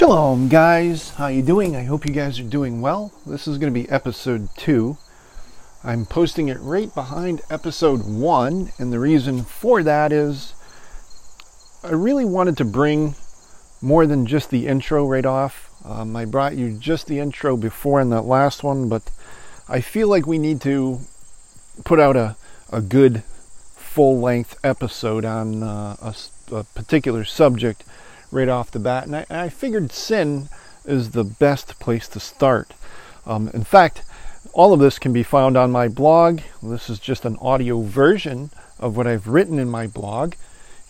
Shalom guys, how you doing? I hope you guys are doing well. This is going to be episode 2. I'm posting it right behind episode 1 and the reason for that is I really wanted to bring more than just the intro right off. Um, I brought you just the intro before in that last one, but I feel like we need to put out a, a good full length episode on uh, a, a particular subject right off the bat. And I, and I figured sin is the best place to start. Um, in fact, all of this can be found on my blog. This is just an audio version of what I've written in my blog.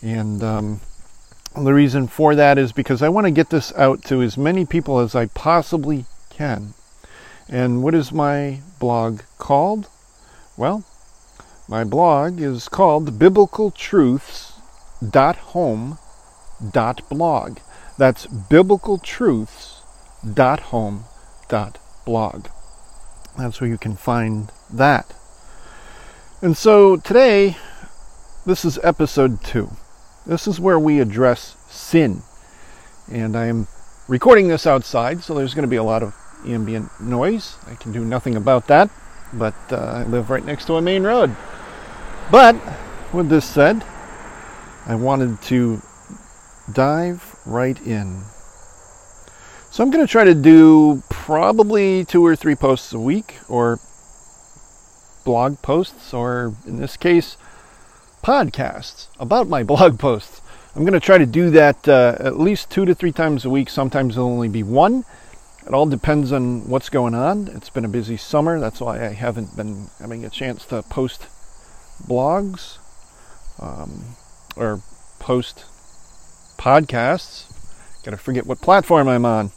And um, the reason for that is because I want to get this out to as many people as I possibly can. And what is my blog called? Well, my blog is called biblicaltruths dot home dot blog. That's where you can find that. And so today, this is episode two. This is where we address sin. And I am recording this outside, so there's going to be a lot of ambient noise. I can do nothing about that, but uh, I live right next to a main road. But with this said, I wanted to dive right in. So I'm going to try to do probably two or three posts a week, or blog posts, or in this case, podcasts about my blog posts. I'm going to try to do that uh, at least two to three times a week. Sometimes it'll only be one. It all depends on what's going on. It's been a busy summer. That's why I haven't been having a chance to post blogs um, or post podcasts. Gotta forget what platform I'm on.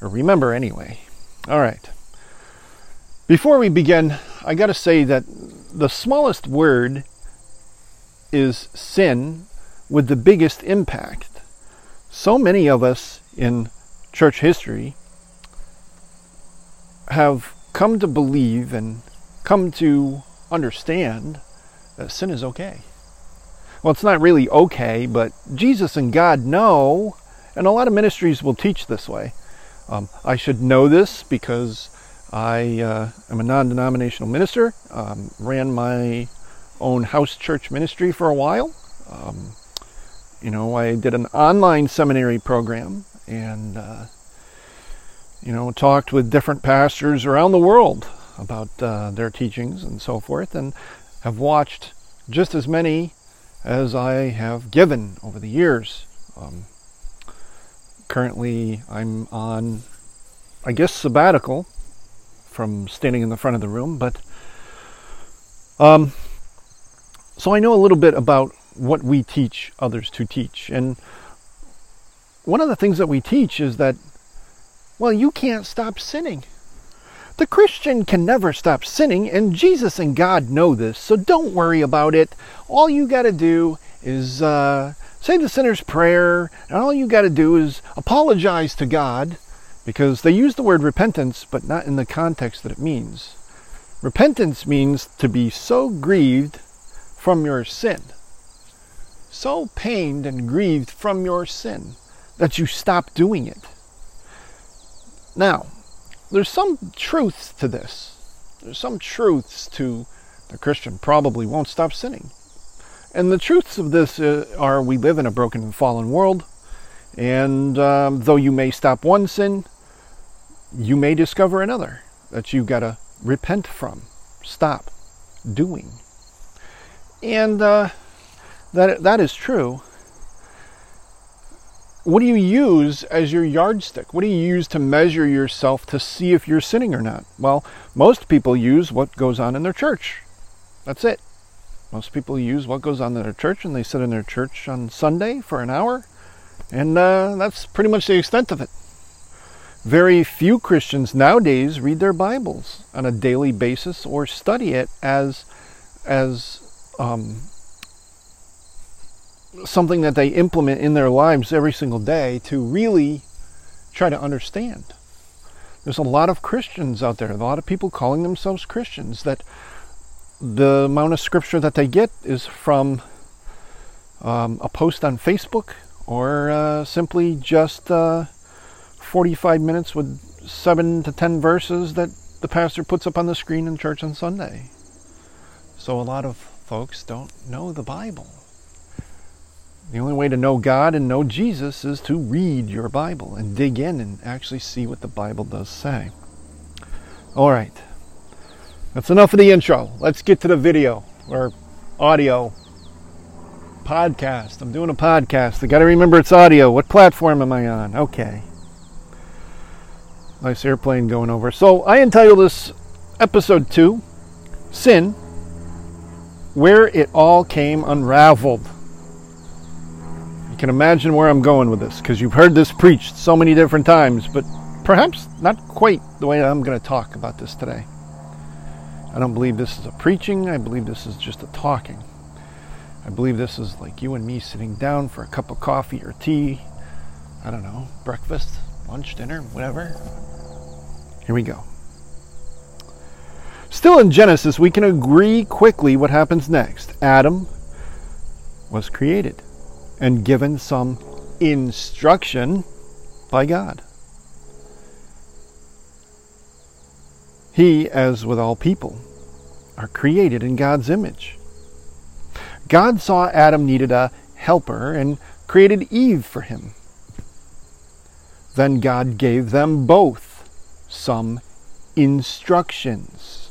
Or remember anyway. All right. Before we begin, I gotta say that the smallest word is sin with the biggest impact. So many of us in church history have come to believe and come to understand that sin is okay well, it's not really okay, but Jesus and God know, and a lot of ministries will teach this way. Um, I should know this because I uh, am a non denominational minister, um, ran my own house church ministry for a while. Um, you know, I did an online seminary program and, uh, you know, talked with different pastors around the world about uh, their teachings and so forth, and have watched just as many as I have given over the years. Um, currently, I'm on, I guess, sabbatical from standing in the front of the room, but um, so I know a little bit about what we teach others to teach. And one of the things that we teach is that, well, you can't stop sinning. The Christian can never stop sinning, and Jesus and God know this, so don't worry about it. All you got to do is uh, say the sinner's prayer, and all you got to do is apologize to God, because they use the word repentance, but not in the context that it means. Repentance means to be so grieved from your sin, so pained and grieved from your sin, that you stop doing it. Now, there's some truths to this. There's some truths to the Christian probably won't stop sinning. And the truths of this uh, are we live in a broken and fallen world. And um, though you may stop one sin, you may discover another that you've got to repent from, stop doing. And uh, that, that is true what do you use as your yardstick? What do you use to measure yourself to see if you're sinning or not? Well, most people use what goes on in their church. That's it. Most people use what goes on in their church and they sit in their church on Sunday for an hour, and uh, that's pretty much the extent of it. Very few Christians nowadays read their Bibles on a daily basis or study it as as um, something that they implement in their lives every single day to really try to understand. There's a lot of Christians out there, a lot of people calling themselves Christians, that the amount of scripture that they get is from um, a post on Facebook or uh, simply just uh, 45 minutes with seven to ten verses that the pastor puts up on the screen in church on Sunday. So a lot of folks don't know the Bible. The only way to know God and know Jesus is to read your Bible and dig in and actually see what the Bible does say. All right. That's enough of the intro. Let's get to the video or audio podcast. I'm doing a podcast. I got to remember it's audio. What platform am I on? Okay. Nice airplane going over. So I entitled this episode 2 Sin Where It All Came Unraveled. You can imagine where I'm going with this because you've heard this preached so many different times, but perhaps not quite the way I'm going to talk about this today. I don't believe this is a preaching, I believe this is just a talking. I believe this is like you and me sitting down for a cup of coffee or tea. I don't know, breakfast, lunch, dinner, whatever. Here we go. Still in Genesis, we can agree quickly what happens next. Adam was created and given some instruction by God. He, as with all people, are created in God's image. God saw Adam needed a helper and created Eve for him. Then God gave them both some instructions.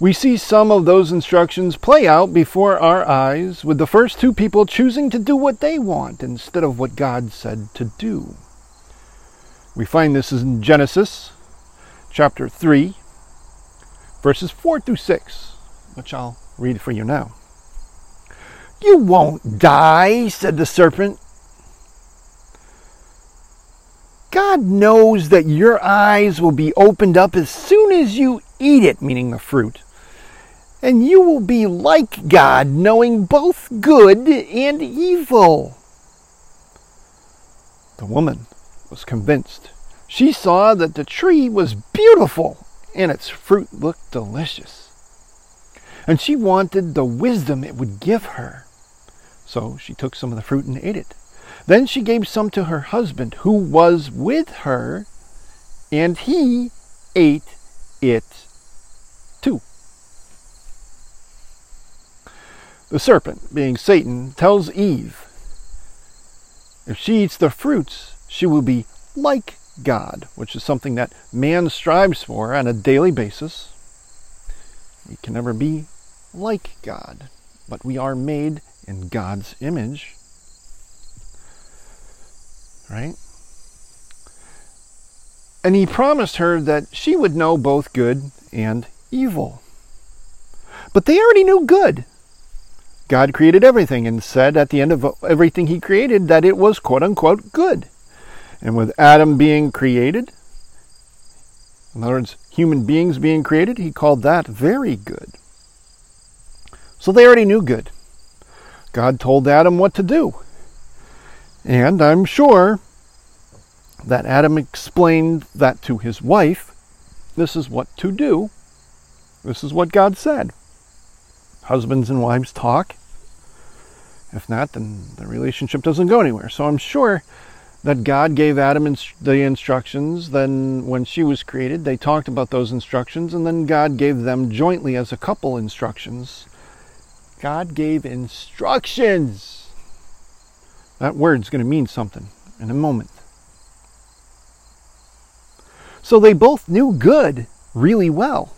We see some of those instructions play out before our eyes, with the first two people choosing to do what they want instead of what God said to do. We find this in Genesis chapter 3, verses 4 through 6, which I'll read for you now. You won't die, said the serpent. God knows that your eyes will be opened up as soon as you eat it, meaning the fruit and you will be like God, knowing both good and evil. The woman was convinced. She saw that the tree was beautiful and its fruit looked delicious. And she wanted the wisdom it would give her. So she took some of the fruit and ate it. Then she gave some to her husband who was with her, and he ate it The serpent, being Satan, tells Eve if she eats the fruits, she will be like God, which is something that man strives for on a daily basis. We can never be like God, but we are made in God's image. Right? And he promised her that she would know both good and evil. But they already knew good. God created everything and said at the end of everything he created that it was quote unquote good. And with Adam being created, in other words, human beings being created, he called that very good. So they already knew good. God told Adam what to do. And I'm sure that Adam explained that to his wife. This is what to do. This is what God said. Husbands and wives talk. If not, then the relationship doesn't go anywhere. So I'm sure that God gave Adam inst- the instructions. Then, when she was created, they talked about those instructions, and then God gave them jointly as a couple instructions. God gave instructions. That word's going to mean something in a moment. So they both knew good really well.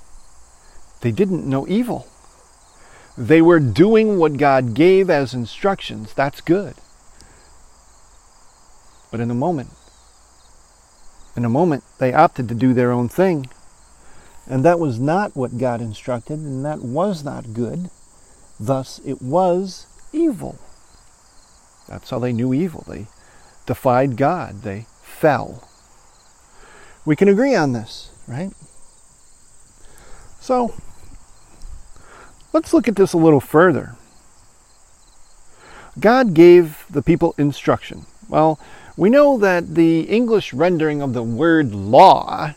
They didn't know evil. They were doing what God gave as instructions. That's good. But in a moment, in a moment, they opted to do their own thing. And that was not what God instructed, and that was not good. Thus, it was evil. That's how they knew evil. They defied God, they fell. We can agree on this, right? So, Let's look at this a little further. God gave the people instruction. Well, we know that the English rendering of the word law,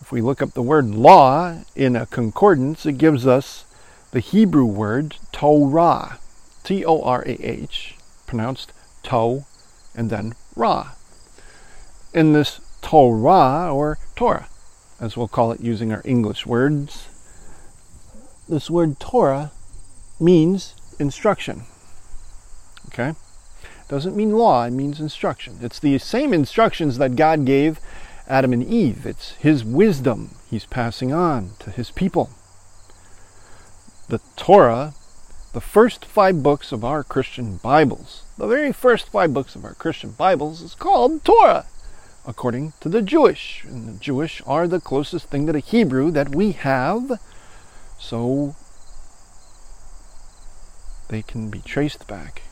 if we look up the word law in a concordance, it gives us the Hebrew word Torah, T O R A H, pronounced to and then Ra. in this Torah or Torah, as we'll call it using our English words. This word Torah means instruction. Okay? Doesn't mean law, it means instruction. It's the same instructions that God gave Adam and Eve. It's his wisdom he's passing on to his people. The Torah, the first five books of our Christian Bibles, the very first five books of our Christian Bibles is called Torah, according to the Jewish. And the Jewish are the closest thing to the Hebrew that we have. So they can be traced back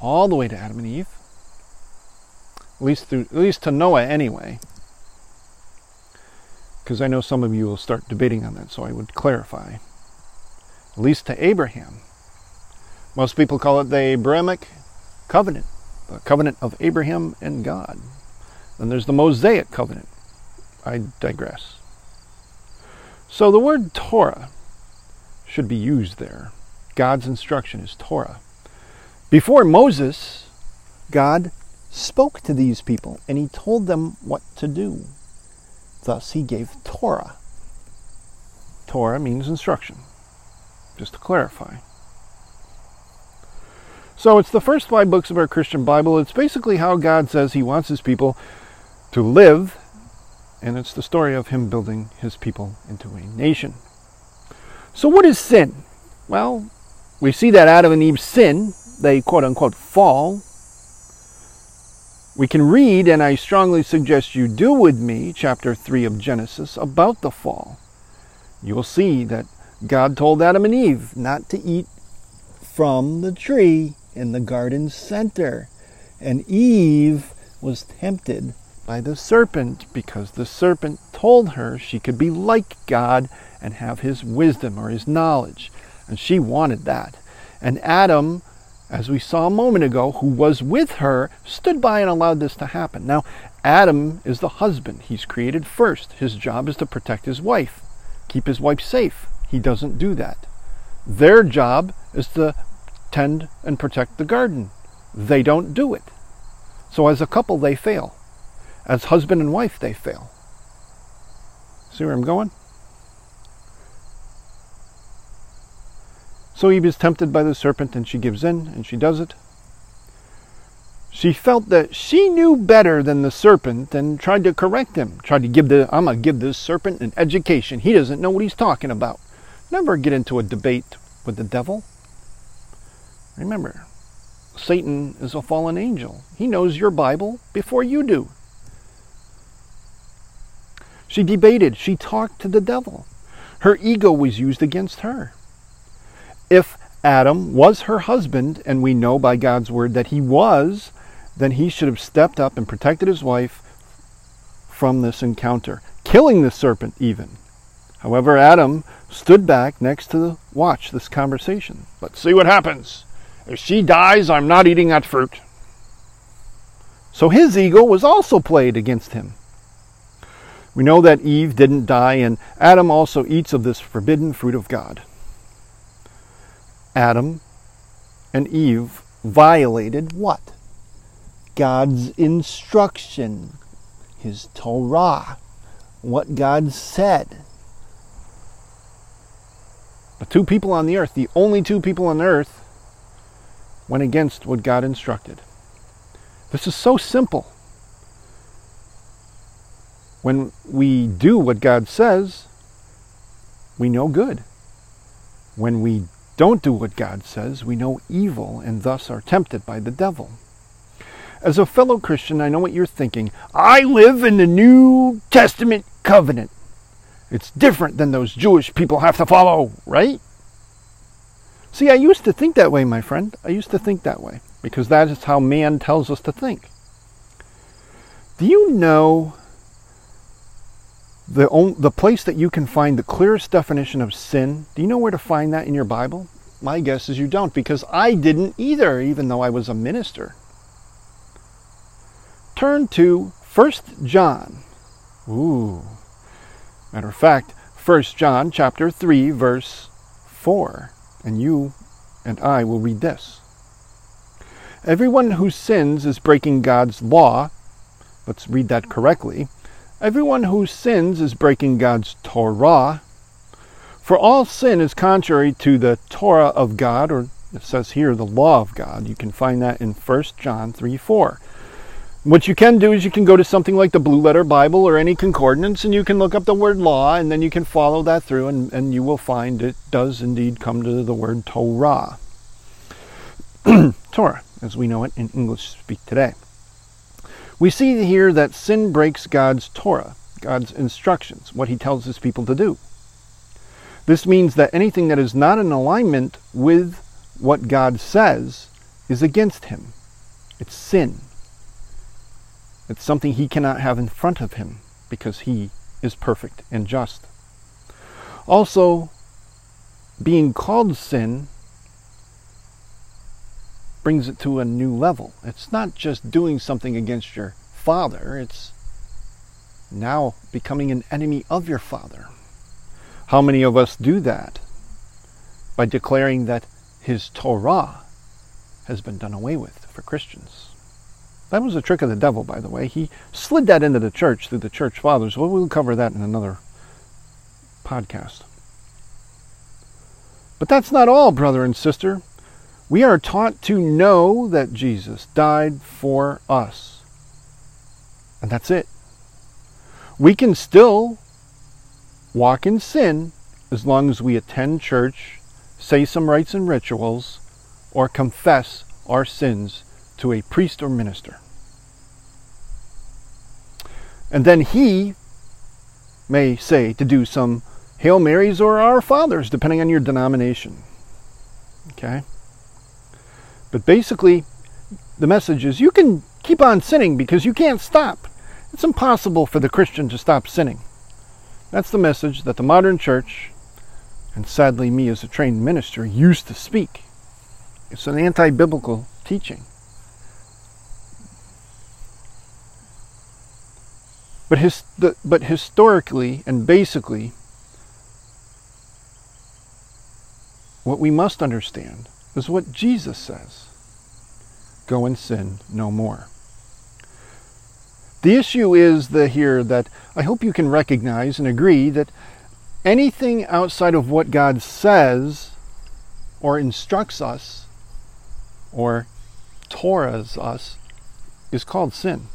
all the way to Adam and Eve. At least through, at least to Noah anyway. Because I know some of you will start debating on that, so I would clarify. At least to Abraham. Most people call it the Abrahamic covenant, the covenant of Abraham and God. Then there's the Mosaic covenant. I digress. So the word Torah should be used there. God's instruction is Torah. Before Moses, God spoke to these people and he told them what to do. Thus, he gave Torah. Torah means instruction, just to clarify. So, it's the first five books of our Christian Bible. It's basically how God says he wants his people to live, and it's the story of him building his people into a nation. So, what is sin? Well, we see that Adam and Eve sin they quote unquote fall, we can read, and I strongly suggest you do with me, chapter 3 of Genesis about the fall. You will see that God told Adam and Eve not to eat from the tree in the garden center. And Eve was tempted by the serpent because the serpent told her she could be like God and have his wisdom or his knowledge. And she wanted that. And Adam as we saw a moment ago, who was with her, stood by and allowed this to happen. Now, Adam is the husband. He's created first. His job is to protect his wife, keep his wife safe. He doesn't do that. Their job is to tend and protect the garden. They don't do it. So, as a couple, they fail. As husband and wife, they fail. See where I'm going? So Eve is tempted by the serpent and she gives in and she does it. She felt that she knew better than the serpent and tried to correct him. Tried to give the I'm gonna give this serpent an education. He doesn't know what he's talking about. Never get into a debate with the devil. Remember, Satan is a fallen angel. He knows your Bible before you do. She debated, she talked to the devil. Her ego was used against her. If Adam was her husband, and we know by God's word that he was, then he should have stepped up and protected his wife from this encounter, killing the serpent even. However, Adam stood back next to watch this conversation. Let's see what happens. If she dies, I'm not eating that fruit. So his ego was also played against him. We know that Eve didn't die, and Adam also eats of this forbidden fruit of God. Adam and Eve violated what? God's instruction, His Torah, what God said. The two people on the earth, the only two people on earth, went against what God instructed. This is so simple. When we do what God says, we know good. When we don't do what God says, we know evil and thus are tempted by the devil. As a fellow Christian, I know what you're thinking. I live in the New Testament covenant. It's different than those Jewish people have to follow, right? See, I used to think that way, my friend. I used to think that way because that is how man tells us to think. Do you know the, the place that you can find the clearest definition of sin, do you know where to find that in your Bible? My guess is you don't, because I didn't either, even though I was a minister. Turn to 1 John. Ooh. Matter of fact, 1 John chapter 3, verse 4. And you and I will read this. Everyone who sins is breaking God's law let's read that correctly. Everyone who sins is breaking God's Torah. For all sin is contrary to the Torah of God, or it says here the law of God. You can find that in 1 John 3 4. What you can do is you can go to something like the Blue Letter Bible or any concordance and you can look up the word law and then you can follow that through and, and you will find it does indeed come to the word Torah. Torah, as we know it in English speak today. We see here that sin breaks God's Torah, God's instructions, what he tells his people to do. This means that anything that is not in alignment with what God says is against him. It's sin. It's something he cannot have in front of him because he is perfect and just. Also, being called sin brings it to a new level. It's not just doing something against your father, it's now becoming an enemy of your father. How many of us do that? By declaring that his Torah has been done away with for Christians. That was a trick of the devil, by the way. He slid that into the church through the church fathers. Well, we'll cover that in another podcast. But that's not all, brother and sister. We are taught to know that Jesus died for us. And that's it. We can still walk in sin as long as we attend church, say some rites and rituals, or confess our sins to a priest or minister. And then he may say to do some Hail Marys or Our Fathers, depending on your denomination. Okay? But basically, the message is you can keep on sinning because you can't stop. It's impossible for the Christian to stop sinning. That's the message that the modern church, and sadly me as a trained minister, used to speak. It's an anti biblical teaching. But, his, but historically and basically, what we must understand is what Jesus says go and sin no more. The issue is the here that I hope you can recognize and agree that anything outside of what God says or instructs us or Torahs us is called sin.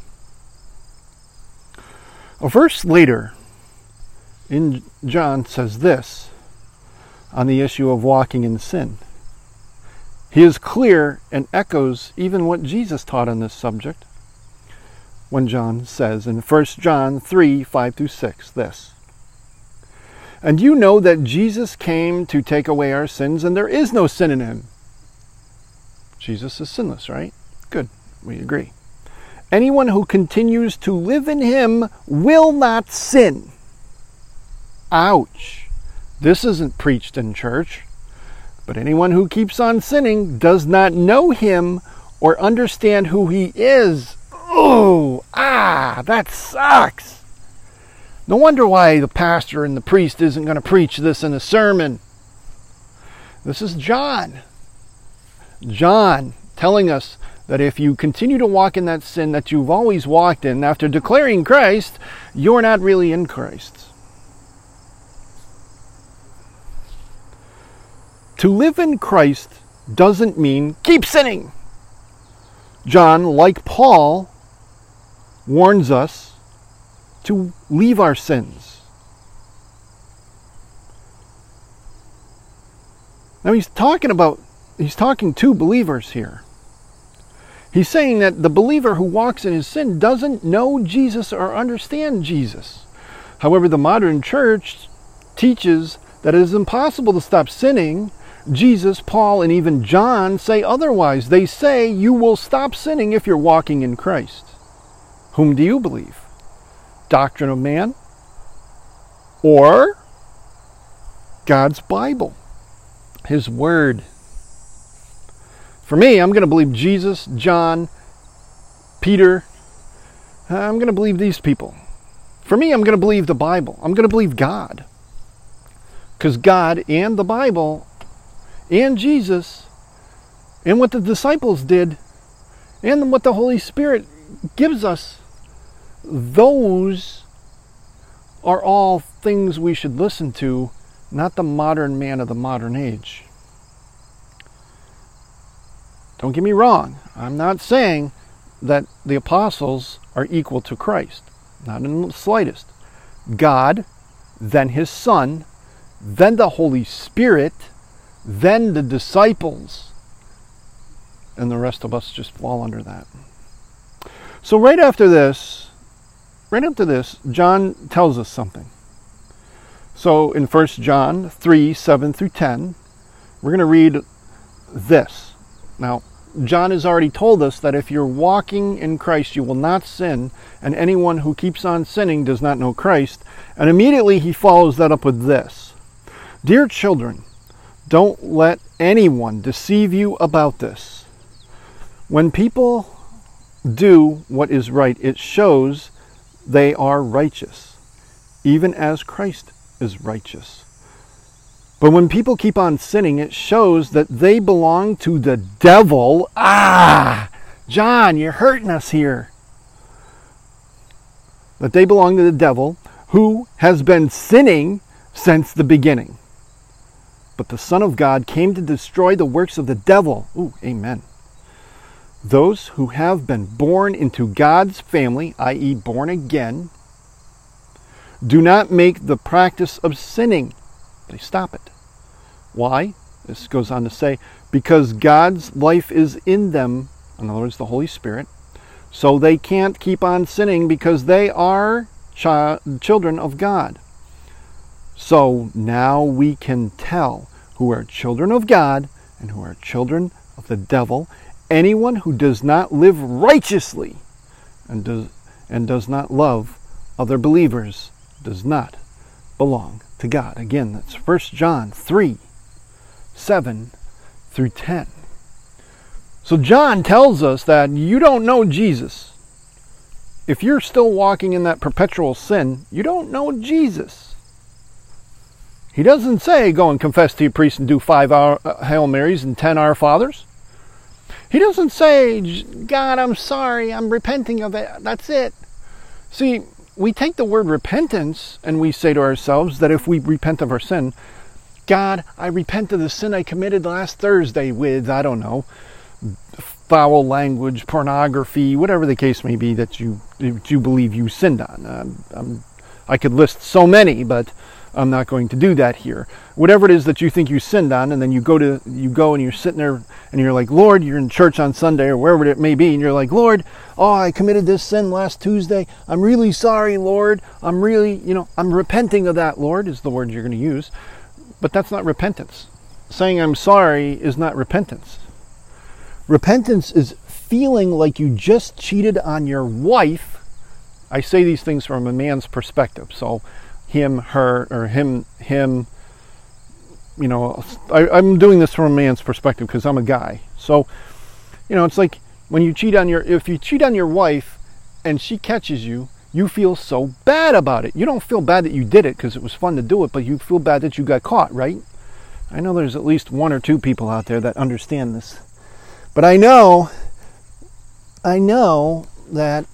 A verse later in John says this on the issue of walking in sin. He is clear and echoes even what Jesus taught on this subject when John says in 1 John 3 5 through 6 this. And you know that Jesus came to take away our sins, and there is no sin in him. Jesus is sinless, right? Good, we agree. Anyone who continues to live in him will not sin. Ouch. This isn't preached in church. But anyone who keeps on sinning does not know him or understand who he is. Oh, ah, that sucks. No wonder why the pastor and the priest isn't going to preach this in a sermon. This is John. John telling us that if you continue to walk in that sin that you've always walked in after declaring Christ, you're not really in Christ. To live in Christ doesn't mean keep sinning. John, like Paul, warns us to leave our sins. Now he's talking about, he's talking to believers here. He's saying that the believer who walks in his sin doesn't know Jesus or understand Jesus. However, the modern church teaches that it is impossible to stop sinning. Jesus, Paul, and even John say otherwise. They say you will stop sinning if you're walking in Christ. Whom do you believe? Doctrine of man or God's Bible, His Word? For me, I'm going to believe Jesus, John, Peter. I'm going to believe these people. For me, I'm going to believe the Bible. I'm going to believe God. Because God and the Bible and Jesus and what the disciples did and what the Holy Spirit gives us those are all things we should listen to, not the modern man of the modern age. Don't get me wrong, I'm not saying that the apostles are equal to Christ, not in the slightest. God, then his Son, then the Holy Spirit, then the disciples, and the rest of us just fall under that. So, right after this, right after this, John tells us something. So, in 1 John 3 7 through 10, we're going to read this. Now, John has already told us that if you're walking in Christ, you will not sin, and anyone who keeps on sinning does not know Christ. And immediately he follows that up with this Dear children, don't let anyone deceive you about this. When people do what is right, it shows they are righteous, even as Christ is righteous. But when people keep on sinning, it shows that they belong to the devil. Ah, John, you're hurting us here. That they belong to the devil who has been sinning since the beginning. But the Son of God came to destroy the works of the devil. Ooh, amen. Those who have been born into God's family, i.e., born again, do not make the practice of sinning they stop it. Why? This goes on to say, because God's life is in them, in other words, the Holy Spirit, so they can't keep on sinning because they are chi- children of God. So now we can tell who are children of God and who are children of the devil. Anyone who does not live righteously and does, and does not love other believers does not belong to God. Again, that's 1 John 3 7 through 10. So John tells us that you don't know Jesus. If you're still walking in that perpetual sin, you don't know Jesus. He doesn't say go and confess to your priest and do five uh, Hail Marys and ten Our Fathers. He doesn't say, God, I'm sorry, I'm repenting of it. That's it. See, we take the word repentance and we say to ourselves that if we repent of our sin, God, I repent of the sin I committed last Thursday with, I don't know, foul language, pornography, whatever the case may be that you that you believe you sinned on. I could list so many, but I'm not going to do that here. Whatever it is that you think you sinned on, and then you go to you go and you're sitting there and you're like, Lord, you're in church on Sunday or wherever it may be, and you're like, Lord, oh, I committed this sin last Tuesday. I'm really sorry, Lord. I'm really, you know, I'm repenting of that, Lord, is the word you're going to use. But that's not repentance. Saying I'm sorry is not repentance. Repentance is feeling like you just cheated on your wife. I say these things from a man's perspective. So him, her, or him, him. You know, I, am doing this from a man's perspective because I'm a guy. So, you know, it's like when you cheat on your, if you cheat on your wife and she catches you, you feel so bad about it. You don't feel bad that you did it because it was fun to do it, but you feel bad that you got caught, right? I know there's at least one or two people out there that understand this. But I know, I know that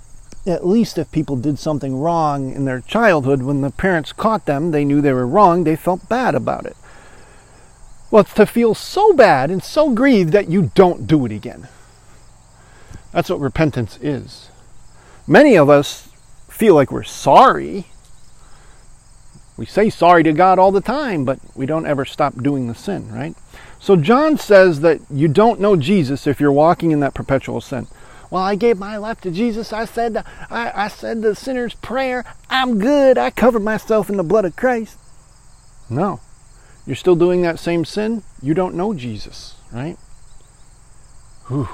at least if people did something wrong in their childhood, when the parents caught them, they knew they were wrong, they felt bad about it. Well, it's to feel so bad and so grieved that you don't do it again. That's what repentance is. Many of us feel like we're sorry. We say sorry to God all the time, but we don't ever stop doing the sin, right? So John says that you don't know Jesus if you're walking in that perpetual sin well, I gave my life to Jesus. I said, I, I said the sinner's prayer. I'm good. I covered myself in the blood of Christ. No. You're still doing that same sin. You don't know Jesus, right? Whew.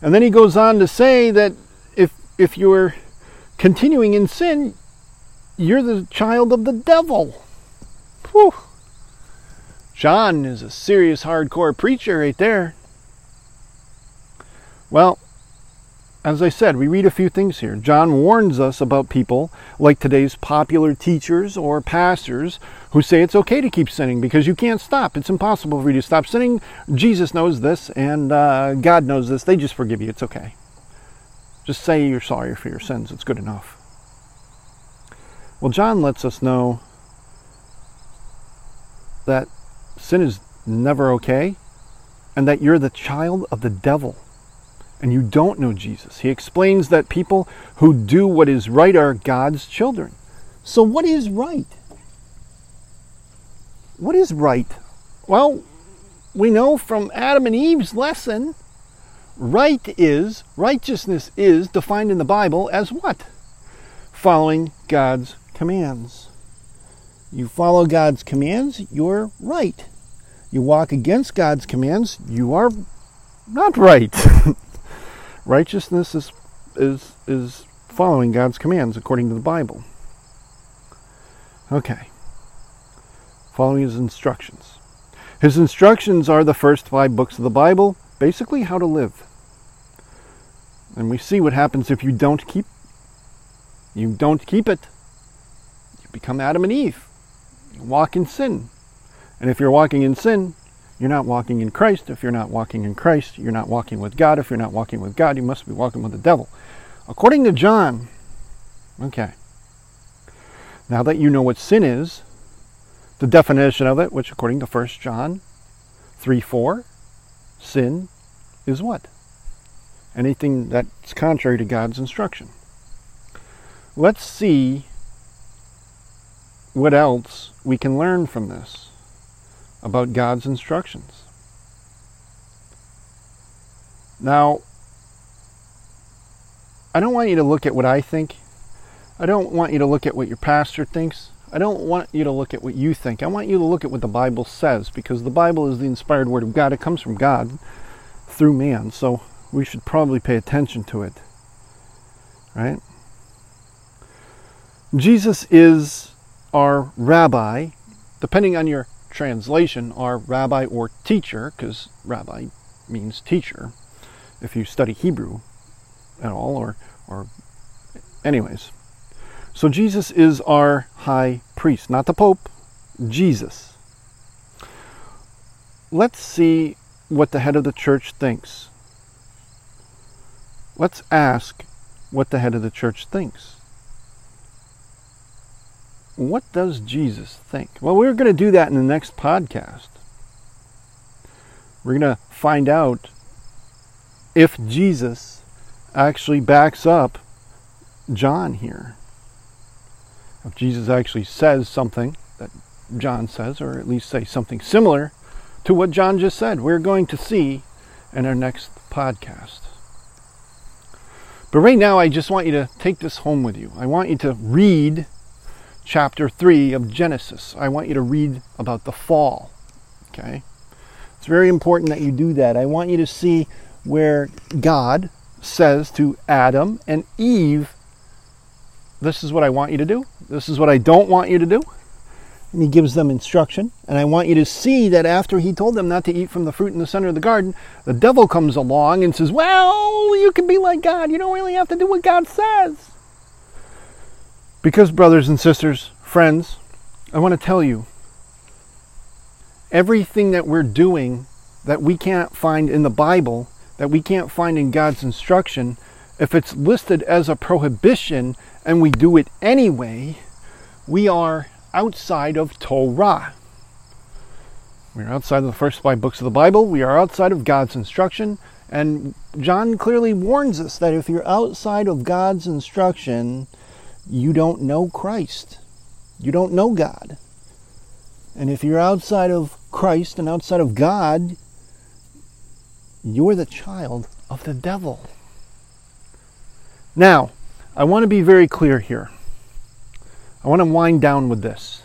And then he goes on to say that if if you're continuing in sin, you're the child of the devil. Whew. John is a serious hardcore preacher right there. Well, as I said, we read a few things here. John warns us about people like today's popular teachers or pastors who say it's okay to keep sinning because you can't stop. It's impossible for you to stop sinning. Jesus knows this and uh, God knows this. They just forgive you. It's okay. Just say you're sorry for your sins. It's good enough. Well, John lets us know that sin is never okay and that you're the child of the devil and you don't know Jesus. He explains that people who do what is right are God's children. So, what is right? What is right? Well, we know from Adam and Eve's lesson, right is, righteousness is defined in the Bible as what? Following God's commands. You follow God's commands, you're right. You walk against God's commands, you are not right. Righteousness is, is, is following God's commands according to the Bible. Okay. Following his instructions. His instructions are the first five books of the Bible, basically how to live. And we see what happens if you don't keep you don't keep it. You become Adam and Eve. You walk in sin. And if you're walking in sin, you're not walking in Christ. If you're not walking in Christ, you're not walking with God. If you're not walking with God, you must be walking with the devil. According to John, okay. Now that you know what sin is, the definition of it, which according to 1 John 3 4, sin is what? Anything that's contrary to God's instruction. Let's see what else we can learn from this about God's instructions. Now, I don't want you to look at what I think. I don't want you to look at what your pastor thinks. I don't want you to look at what you think. I want you to look at what the Bible says because the Bible is the inspired word of God. It comes from God through man. So we should probably pay attention to it. Right? Jesus is our rabbi, depending on your translation, are rabbi or teacher, because rabbi means teacher, if you study Hebrew at all, or, or anyways. So Jesus is our high priest, not the Pope, Jesus. Let's see what the head of the church thinks. Let's ask what the head of the church thinks. What does Jesus think? Well, we're going to do that in the next podcast. We're going to find out if Jesus actually backs up John here if Jesus actually says something that John says, or at least say something similar to what John just said. We're going to see in our next podcast. But right now, I just want you to take this home with you. I want you to read chapter 3 of Genesis. I want you to read about the fall. Okay? It's very important that you do that. I want you to see where God says to Adam and Eve this is what I want you to do. This is what I don't want you to do. And he gives them instruction. And I want you to see that after he told them not to eat from the fruit in the center of the garden, the devil comes along and says, Well, you can be like God. You don't really have to do what God says. Because, brothers and sisters, friends, I want to tell you everything that we're doing that we can't find in the Bible, that we can't find in God's instruction, if it's listed as a prohibition, and we do it anyway, we are outside of Torah. We are outside of the first five books of the Bible. We are outside of God's instruction. And John clearly warns us that if you're outside of God's instruction, you don't know Christ. You don't know God. And if you're outside of Christ and outside of God, you're the child of the devil. Now, I want to be very clear here. I want to wind down with this.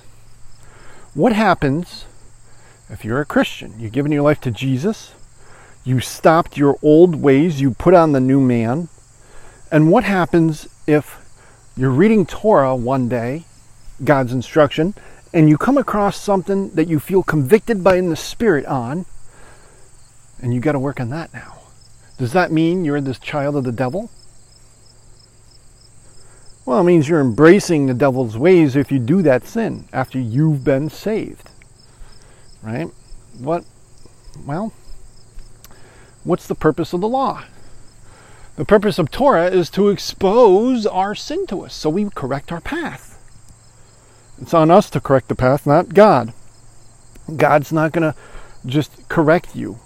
What happens if you're a Christian? You've given your life to Jesus, you stopped your old ways, you put on the new man. And what happens if you're reading Torah one day, God's instruction, and you come across something that you feel convicted by in the Spirit on, and you got to work on that now? Does that mean you're this child of the devil? Well, it means you're embracing the devil's ways if you do that sin after you've been saved. Right? What? Well, what's the purpose of the law? The purpose of Torah is to expose our sin to us so we correct our path. It's on us to correct the path, not God. God's not going to just correct you.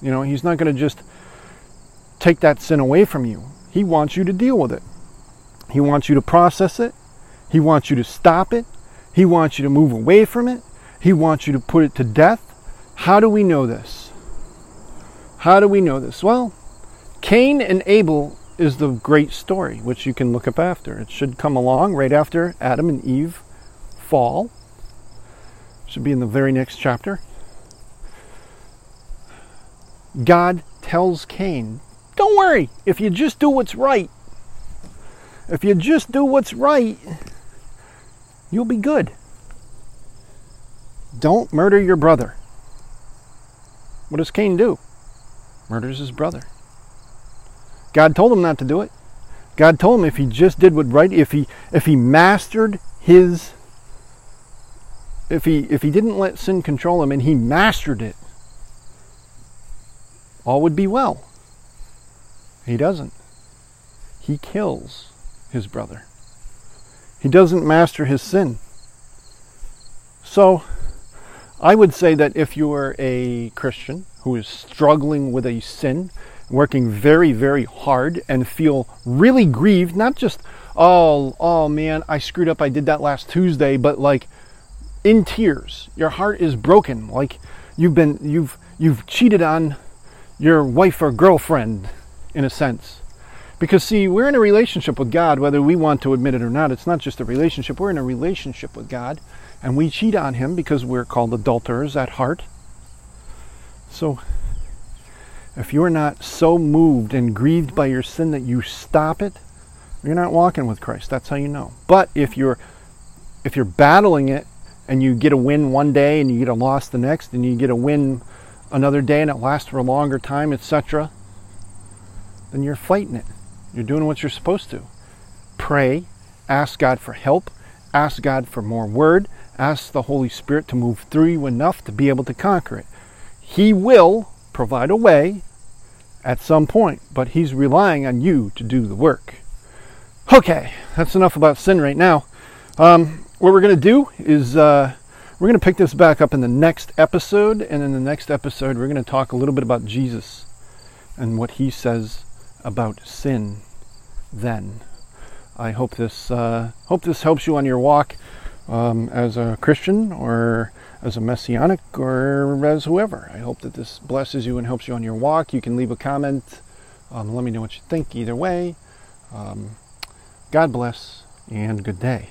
You know, He's not going to just take that sin away from you. He wants you to deal with it. He wants you to process it. He wants you to stop it. He wants you to move away from it. He wants you to put it to death. How do we know this? How do we know this? Well, Cain and Abel is the great story, which you can look up after. It should come along right after Adam and Eve fall. Should be in the very next chapter. God tells Cain, Don't worry, if you just do what's right, if you just do what's right, you'll be good. Don't murder your brother. What does Cain do? Murders his brother. God told him not to do it. God told him if he just did what right, if he if he mastered his if he if he didn't let sin control him and he mastered it, all would be well. He doesn't. He kills his brother. He doesn't master his sin. So, I would say that if you are a Christian who is struggling with a sin, working very, very hard, and feel really grieved, not just, oh, oh man, I screwed up, I did that last Tuesday, but like in tears. Your heart is broken, like you've been you've you've cheated on your wife or girlfriend in a sense. Because see, we're in a relationship with God whether we want to admit it or not. It's not just a relationship. We're in a relationship with God and we cheat on him because we're called adulterers at heart. So if you're not so moved and grieved by your sin that you stop it, you're not walking with Christ. That's how you know. But if you're if you're battling it and you get a win one day and you get a loss the next and you get a win another day and it lasts for a longer time, etc., then you're fighting it. You're doing what you're supposed to. Pray, ask God for help, ask God for more word, ask the Holy Spirit to move through you enough to be able to conquer it. He will provide a way at some point, but He's relying on you to do the work. Okay, that's enough about sin right now. Um, what we're going to do is uh, we're going to pick this back up in the next episode. And in the next episode, we're going to talk a little bit about Jesus and what he says about sin then. I hope this uh, hope this helps you on your walk um, as a Christian or as a messianic or as whoever. I hope that this blesses you and helps you on your walk. You can leave a comment. Um, let me know what you think either way. Um, God bless and good day.